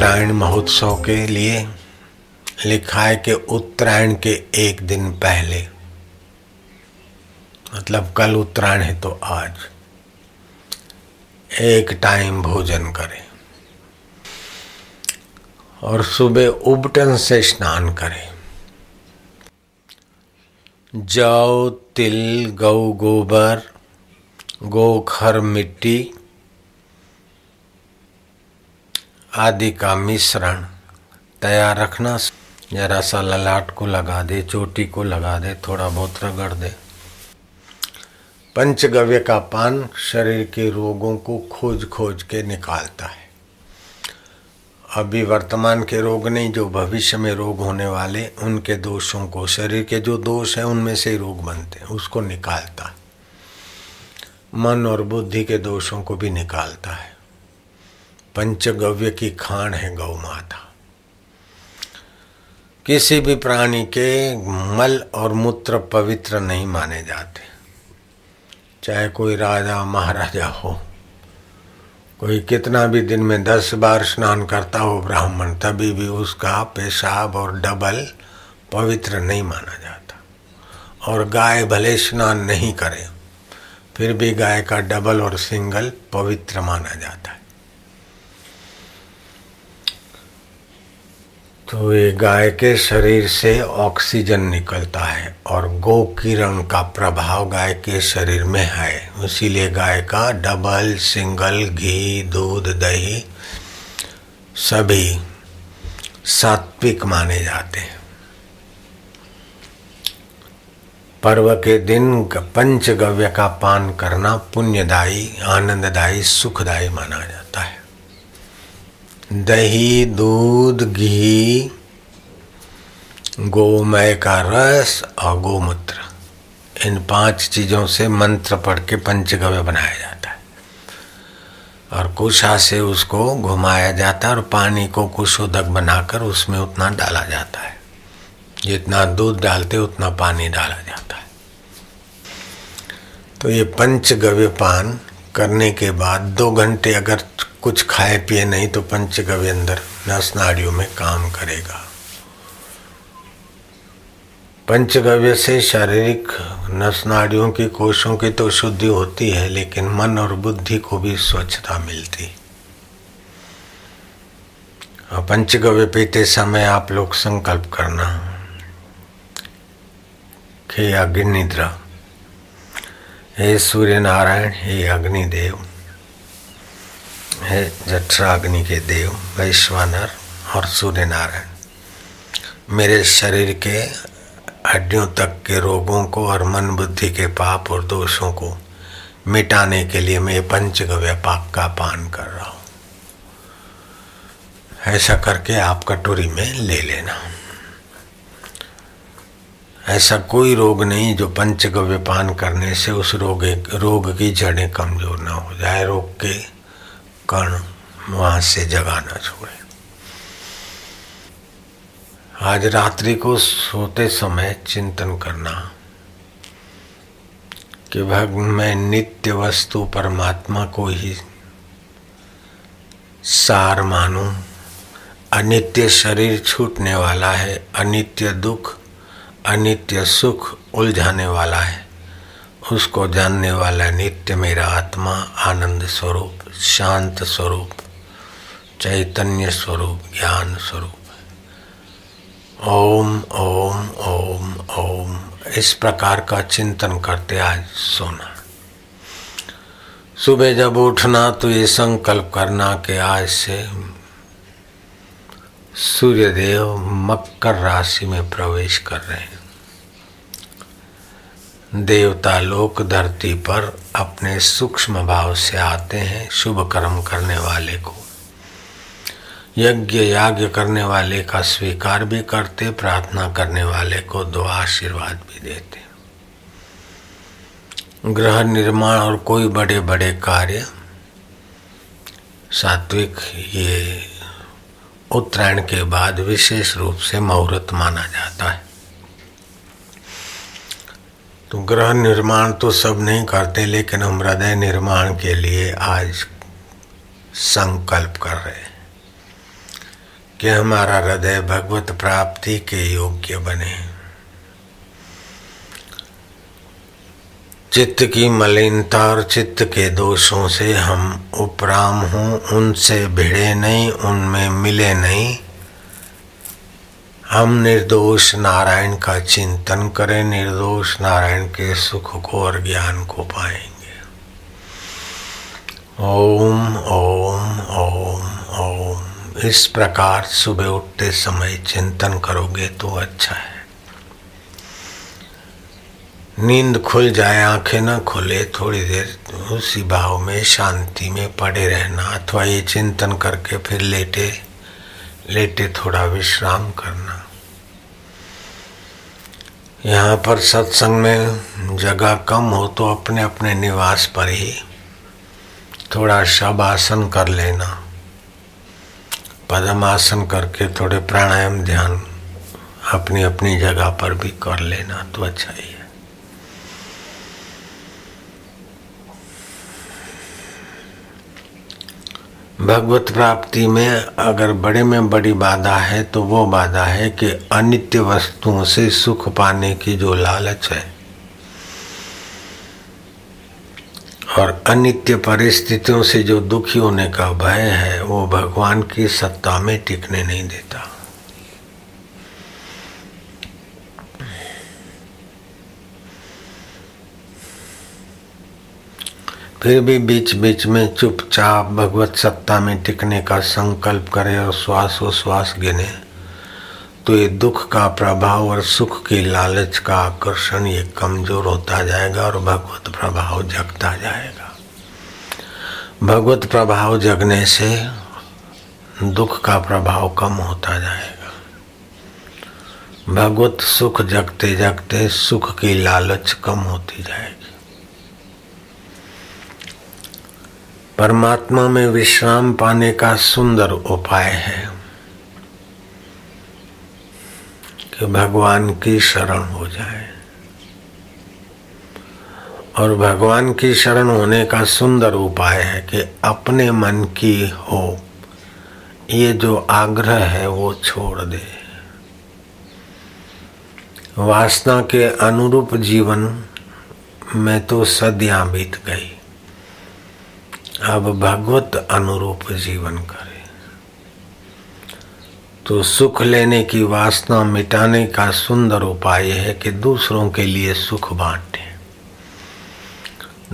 उत्तरायण महोत्सव के लिए लिखा है कि उत्तरायण के एक दिन पहले। मतलब कल उत्तरायण है तो आज। एक टाइम भोजन करें। और सुबह उबटन से स्नान करें। जौ तिल, गौ गोबर गोखर मिट्टी आदि का मिश्रण तैयार रखना। जरा सा ललाट को लगा दे, चोटी को लगा दे, थोड़ा बहुत रगड़ दे। पंचगव्य का पान शरीर के रोगों को खोज खोज के निकालता है। अभी वर्तमान के रोग नहीं, जो भविष्य में रोग होने वाले, उनके दोषों को, शरीर के जो दोष है, उनमें से रोग बनते हैं, उसको निकालता है। मन और बुद्धि के दोषों को भी निकालता है। पंचगव्य की खान है गौ माता। किसी भी प्राणी के मल और मूत्र पवित्र नहीं माने जाते। चाहे कोई राजा, महाराजा हो, कोई कितना भी दिन में दस बार स्नान करता हो ब्राह्मण, तभी भी उसका पेशाब और डबल पवित्र नहीं माना जाता। और गाय भले स्नान नहीं करे, फिर भी गाय का डबल और सिंगल पवित्र माना जाता है। तो ये गाय के शरीर से ऑक्सीजन निकलता है और गो किरण का प्रभाव गाय के शरीर में है। इसीलिए गाय का डबल, सिंगल, घी, दूध, दही सभी सात्विक माने जाते हैं। पर्व के दिन पंचगव्य का पान करना पुण्यदायी, आनंददायी, सुखदायी माना जाता है। दही, दूध, घी, गोमय का रस और गोमूत्र। इन पाँच चीज़ों से मंत्र पढ़ के पंचगव्य बनाया जाता है। और कुशा से उसको घुमाया जाता है और पानी को कुशोदक बनाकर उसमें उतना डाला जाता है। जितना दूध डालते, उतना पानी डाला जाता है। तो ये पंचगव्य पान करने के बाद दो घंटे अगर कुछ खाए पिए नहीं तो पंचगव्य अंदर नस नाड़ियों में काम करेगा। पंचगव्य से शारीरिक नस नाड़ियों की कोषों की तो शुद्धि होती है, लेकिन मन और बुद्धि को भी स्वच्छता मिलती। पंचगव्य पीते समय आप लोग संकल्प करना हे अग्निद्रा, हे सूर्य नारायण हे अग्निदेव है जठराग्नि के देव, वैश्वानर और सूर्य नारायण मेरे शरीर के हड्डियों तक के रोगों को और मन बुद्धि के पाप और दोषों को मिटाने के लिए मैं पंचगव्य पाक का पान कर रहा हूँ। ऐसा करके आप कटोरी में ले लेना। ऐसा कोई रोग नहीं जो पंचगव्य पान करने से उस रोग रोग की जड़ें कमज़ोर ना हो जाए, रोग के कण वहाँ से जगाना छोड़े। आज रात्रि को सोते समय चिंतन करना कि भग, मैं नित्य वस्तु परमात्मा को ही सार मानूं। अनित्य शरीर छूटने वाला है, अनित्य दुख, अनित्य सुख उलझाने वाला है। उसको जानने वाला नित्य मेरा आत्मा, आनंद स्वरूप, शांत स्वरूप, चैतन्य स्वरूप, ज्ञान स्वरूप ओम ओम ओम ओम। इस प्रकार का चिंतन करते आज सोना। सुबह जब उठना तो ये संकल्प करना कि आज से सूर्यदेव मकर राशि में प्रवेश कर रहे हैं। देवता लोक धरती पर अपने सूक्ष्म भाव से आते हैं शुभ कर्म करने वाले को। यज्ञ याज्ञ करने वाले का स्वीकार भी करते, प्रार्थना करने वाले को दो आशीर्वाद भी देते। ग्रह निर्माण और कोई बड़े बड़े कार्य, सात्विक ये उत्तरायण के बाद विशेष रूप से मुहूर्त माना जाता है। तो ग्रह निर्माण तो सब नहीं करते, लेकिन हम हृदय निर्माण के लिए आज संकल्प कर रहे हैं कि हमारा हृदय भगवत प्राप्ति के योग्य बने। चित्त की मलिनता और चित्त के दोषों से हम उपराम हों, उनसे भिड़े नहीं, उनमें मिले नहीं। हम निर्दोष नारायण का चिंतन करें, निर्दोष नारायण के सुख को और ज्ञान को पाएँगे। ओम ओम ओम ओम। इस प्रकार सुबह उठते समय चिंतन करोगे तो अच्छा है। नींद खुल जाए, आँखें ना खुले, थोड़ी देर उसी भाव में शांति में पड़े रहना, अथवा ये चिंतन करके फिर लेटे लेटे थोड़ा विश्राम करना। यहाँ पर सत्संग में जगह कम हो तो अपने अपने निवास पर ही थोड़ा शब आसन कर लेना। पद्मासन करके थोड़े प्राणायाम ध्यान अपनी अपनी जगह पर भी कर लेना तो अच्छा ही है। भगवत प्राप्ति में अगर बड़े में बड़ी बाधा है तो वो बाधा है कि अनित्य वस्तुओं से सुख पाने की जो लालच है। और अनित्य परिस्थितियों से जो दुखी होने का भय है, वो भगवान की सत्ता में टिकने नहीं देता। फिर भी बीच बीच में चुपचाप भगवत सत्ता में टिकने का संकल्प करें और श्वास श्वास गिने। तो ये दुख का प्रभाव और सुख की लालच का आकर्षण ये कमज़ोर होता जाएगा और भगवत प्रभाव जगता जाएगा। भगवत प्रभाव जगने से दुख का प्रभाव कम होता जाएगा। भगवत सुख जगते जगते सुख की लालच कम होती जाएगी। परमात्मा में विश्राम पाने का सुंदर उपाय है कि भगवान की शरण हो जाए। और भगवान की शरण होने का सुंदर उपाय है कि अपने मन की हो, ये जो आग्रह है वो छोड़ दे। वासना के अनुरूप जीवन में तो सदियाँ बीत गई। अब भगवत अनुरूप जीवन करे। तो सुख लेने की वासना मिटाने का सुंदर उपाय है कि दूसरों के लिए सुख बांटे।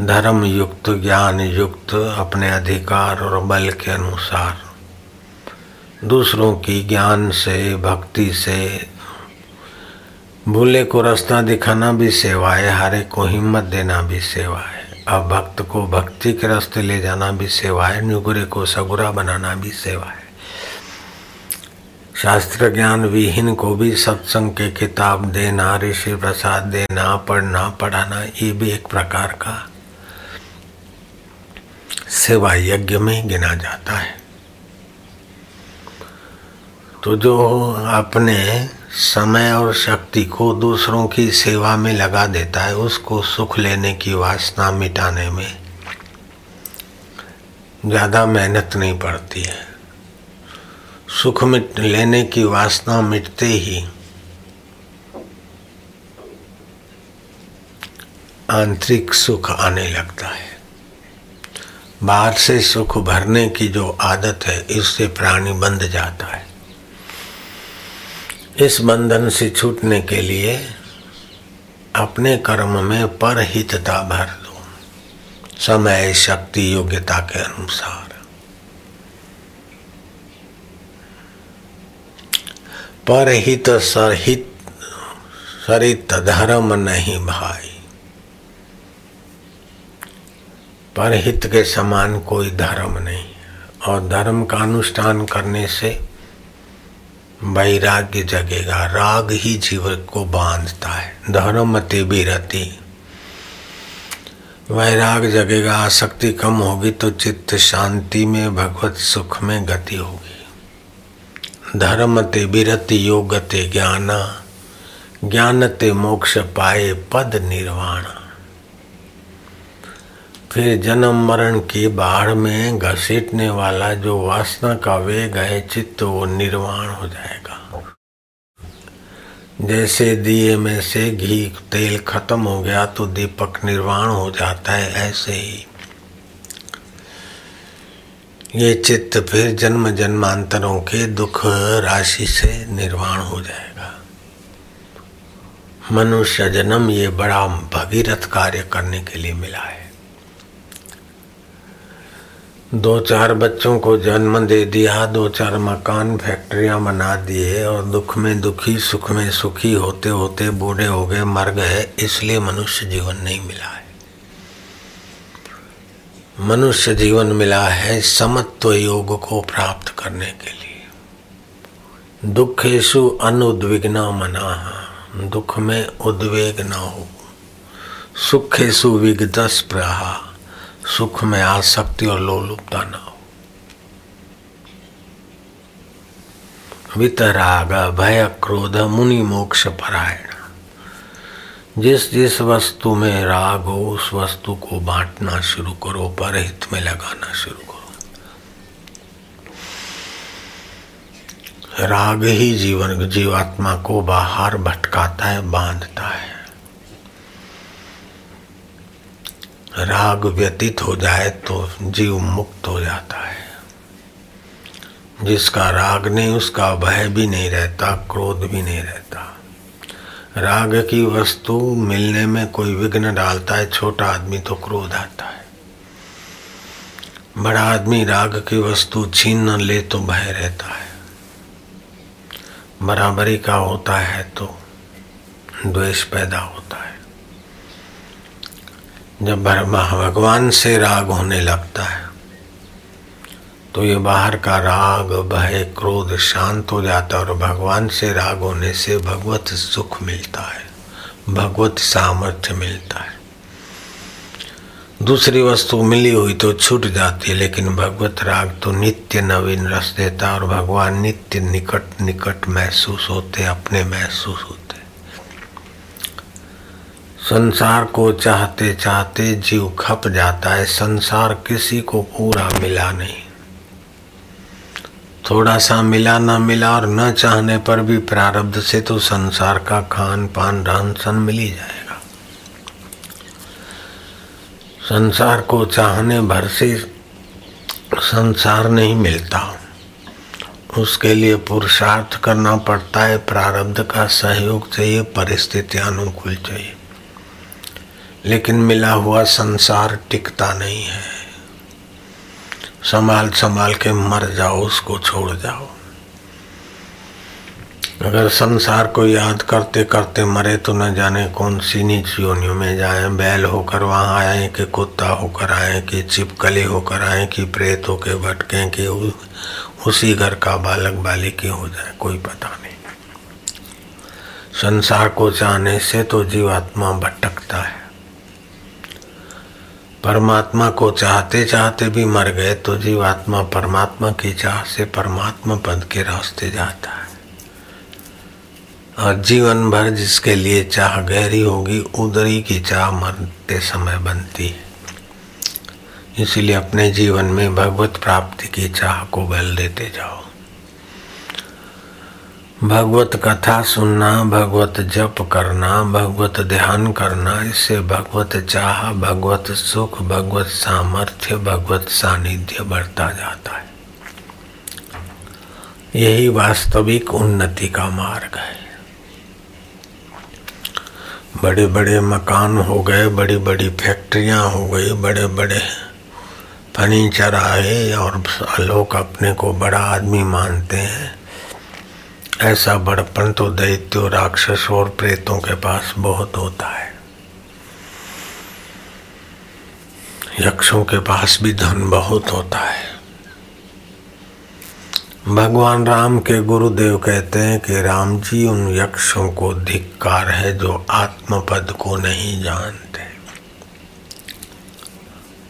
धर्म युक्त, ज्ञान युक्त, अपने अधिकार और बल के अनुसार। दूसरों की ज्ञान से, भक्ति से, भूले को रास्ता दिखाना भी सेवा है, हरे को हिम्मत देना भी सेवा है। अब भक्त को भक्ति के रास्ते ले जाना भी सेवा है, नुगुरे को सगुरा बनाना भी सेवा है। शास्त्र ज्ञान विहीन को भी सत्संग के किताब देना, ऋषि प्रसाद देना, पढ़ना, पढ़ाना, ये भी एक प्रकार का सेवा यज्ञ में गिना जाता है। तो जो अपने समय और शक्ति को दूसरों की सेवा में लगा देता है, उसको सुख लेने की वासना मिटाने में ज़्यादा मेहनत नहीं पड़ती है। सुख मिट, लेने की वासना मिटते ही आंतरिक सुख आने लगता है। बाहर से सुख भरने की जो आदत है, इससे प्राणी बंध जाता है। इस बंधन से छूटने के लिए अपने कर्म में परहितता भर दो। समय शक्ति योग्यता के अनुसार। परहित सरहित सरित धर्म नहीं भाई। परहित के समान कोई धर्म नहीं। और धर्म का अनुष्ठान करने से वैराग्य जगेगा, राग ही जीवन को बांधता है, धर्म ते बिरति। वैराग जगेगा, आसक्ति कम होगी तो चित्त शांति में, भगवत सुख में गति होगी। धर्म ते बिरति, योग ते ज्ञान ज्ञान ते मोक्ष पाए पद निर्वाण। फिर जन्म मरण की बाढ़ में घसीटने वाला जो वासना का वेग है, चित्त वो निर्वाण हो जाएगा। जैसे दिए में से घी तेल खत्म हो गया तो दीपक निर्वाण हो जाता है, ऐसे ही। ये चित्त फिर जन्म जन्मांतरों के दुख राशि से निर्वाण हो जाएगा। मनुष्य जन्म ये बड़ा भगीरथ कार्य करने के लिए मिला है। दो चार बच्चों को जन्म दे दिया, दो चार मकान फैक्ट्रियाँ बना दिए और दुख में दुखी, सुख में सुखी होते होते बूढ़े हो गए, मर गए, इसलिए मनुष्य जीवन नहीं मिला है। मनुष्य जीवन मिला है समत्व योग को प्राप्त करने के लिए। दुखेशु अनुद्विग्न मना, दुख में उद्वेग न हो। सुख सुखेशु विगदस प्रहा सुख में आसक्ति और लोलुपता ना हो। वितराग, भय, क्रोध, मुनि मोक्ष परायण। जिस जिस वस्तु में राग हो, उस वस्तु को बांटना शुरू करो, परहित में लगाना शुरू करो। राग ही जीवन, जीवात्मा को बाहर भटकाता है, बांधता है। राग व्यतीत हो जाए तो जीव मुक्त हो जाता है। जिसका राग नहीं, उसका भय भी नहीं रहता, क्रोध भी नहीं रहता। राग की वस्तु मिलने में कोई विघ्न डालता है, छोटा आदमी तो क्रोध आता है। बड़ा आदमी राग की वस्तु छीन न ले तो भय रहता है। बराबरी का होता है तो द्वेष पैदा होता है। जब भगवान से राग होने लगता है तो ये बाहर का राग, भय, क्रोध शांत हो जाता है और भगवान से राग होने से भगवत सुख मिलता है, भगवत सामर्थ्य मिलता है। दूसरी वस्तु मिली हुई तो छूट जाती है, लेकिन भगवत राग तो नित्य नवीन रस देता और भगवान नित्य निकट निकट महसूस होते अपने महसूस होते संसार को चाहते चाहते जीव खप जाता है। संसार किसी को पूरा मिला नहीं। थोड़ा सा मिला ना मिला और न चाहने पर भी प्रारब्ध से तो संसार का खान पान रहन सहन मिल ही जाएगा। संसार को चाहने भर से संसार नहीं मिलता। उसके लिए पुरुषार्थ करना पड़ता है। प्रारब्ध का सहयोग चाहिए परिस्थिति अनुकूल चाहिए। लेकिन मिला हुआ संसार टिकता नहीं है। संभाल संभाल के मर जाओ, उसको छोड़ जाओ। अगर संसार को याद करते करते मरे तो न जाने कौन सी नीच योनियों में जाए। बैल होकर वहाँ आए कि कुत्ता होकर आए कि चिपकली होकर आए कि प्रेत होकर भटके कि उसी घर का बालक बालिकी हो जाए, कोई पता नहीं। संसार को जाने से तो जीवात्मा भटकता है। परमात्मा को चाहते चाहते भी मर गए तो जीवात्मा परमात्मा की चाह से परमात्मा पद के रास्ते जाता है। और जीवन भर जिसके लिए चाह गहरी होगी उदरी की चाह मरते समय बनती है। इसलिए अपने जीवन में भगवत प्राप्ति की चाह को बल देते जाओ। भगवत कथा सुनना, भगवत जप करना, भगवत ध्यान करना, इससे भगवत चाह, भगवत सुख, भगवत सामर्थ्य, भगवत सानिध्य बढ़ता जाता है। यही वास्तविक उन्नति का मार्ग है। बड़े बड़े मकान हो गए बड़ी बड़ी फैक्ट्रियाँ हो गई बड़े बड़े फर्नीचर आए और लोग अपने को बड़ा आदमी मानते हैं। ऐसा बड़पन तो दैत्यो, राक्षस और प्रेतों के पास बहुत होता है। यक्षों के पास भी धन बहुत होता है। भगवान राम के गुरुदेव कहते हैं कि राम जी उन यक्षों को धिक्कार है जो आत्मपद को नहीं जानते।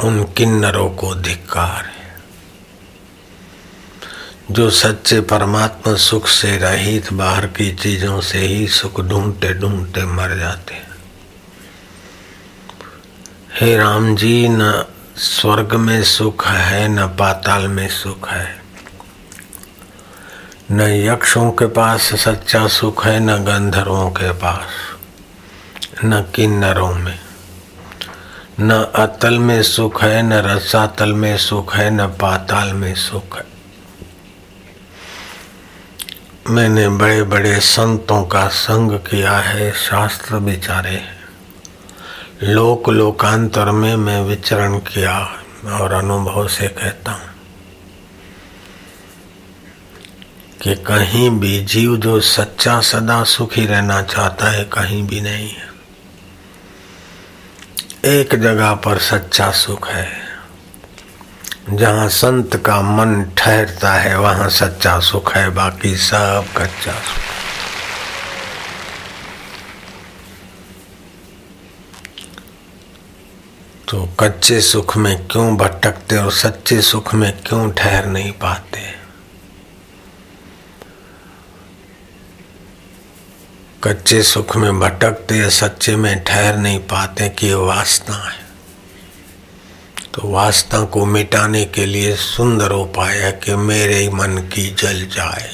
उन किन्नरों को धिक्कार है। जो सच्चे परमात्मा सुख से रहित बाहर की चीज़ों से ही सुख ढूंढते ढूंढते मर जाते हैं। हे राम जी, न स्वर्ग में सुख है, न पाताल में सुख है। न यक्षों के पास सच्चा सुख है, न गंधर्वों के पास, न किन्नरों में। न अतल में सुख है, न रसातल में सुख है, न पाताल में सुख है। मैंने बड़े बड़े संतों का संग किया है, शास्त्र विचारे। लोक लोकांतर में मैं विचरण किया और अनुभव से कहता हूँ कि कहीं भी जीव जो सच्चा सदा सुखी रहना चाहता है, कहीं भी नहीं है। एक जगह पर सच्चा सुख है। जहाँ संत का मन ठहरता है, वहाँ सच्चा सुख है, बाकी सब कच्चा सुख। तो कच्चे सुख में क्यों भटकते और सच्चे सुख में क्यों ठहर नहीं पाते? कच्चे सुख में भटकते या सच्चे में ठहर नहीं पाते, कि वासना है। तो वासना को मिटाने के लिए सुंदर उपाय है कि मेरे मन की जल जाए।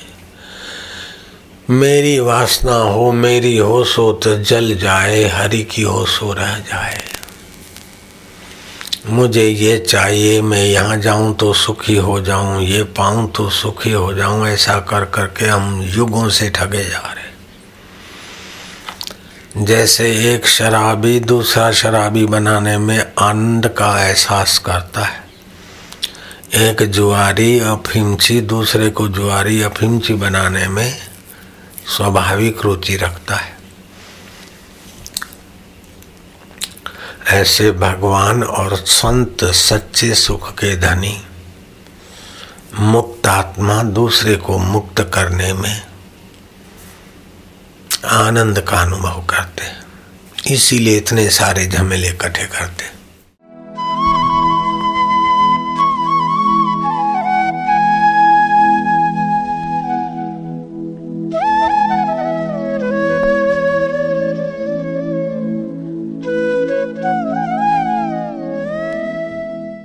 मेरी वासना हो, मेरी हो सो तो जल जाए, हरि की हो सो रह जाए। मुझे ये चाहिए, मैं यहाँ जाऊँ तो सुखी हो जाऊँ, ये पाऊँ तो सुखी हो जाऊँ, ऐसा कर करके हम युगों से ठगे जा रहे जैसे एक शराबी दूसरा शराबी बनाने में आनंद का एहसास करता है। एक जुआरी, अफिमची, दूसरे को जुआरी, अफिमची बनाने में स्वाभाविक रुचि रखता है। ऐसे भगवान और संत सच्चे सुख के धनी मुक्त आत्मा दूसरे को मुक्त करने में आनंद का अनुभव करते इसीलिए इतने सारे झमेले इकट्ठे करते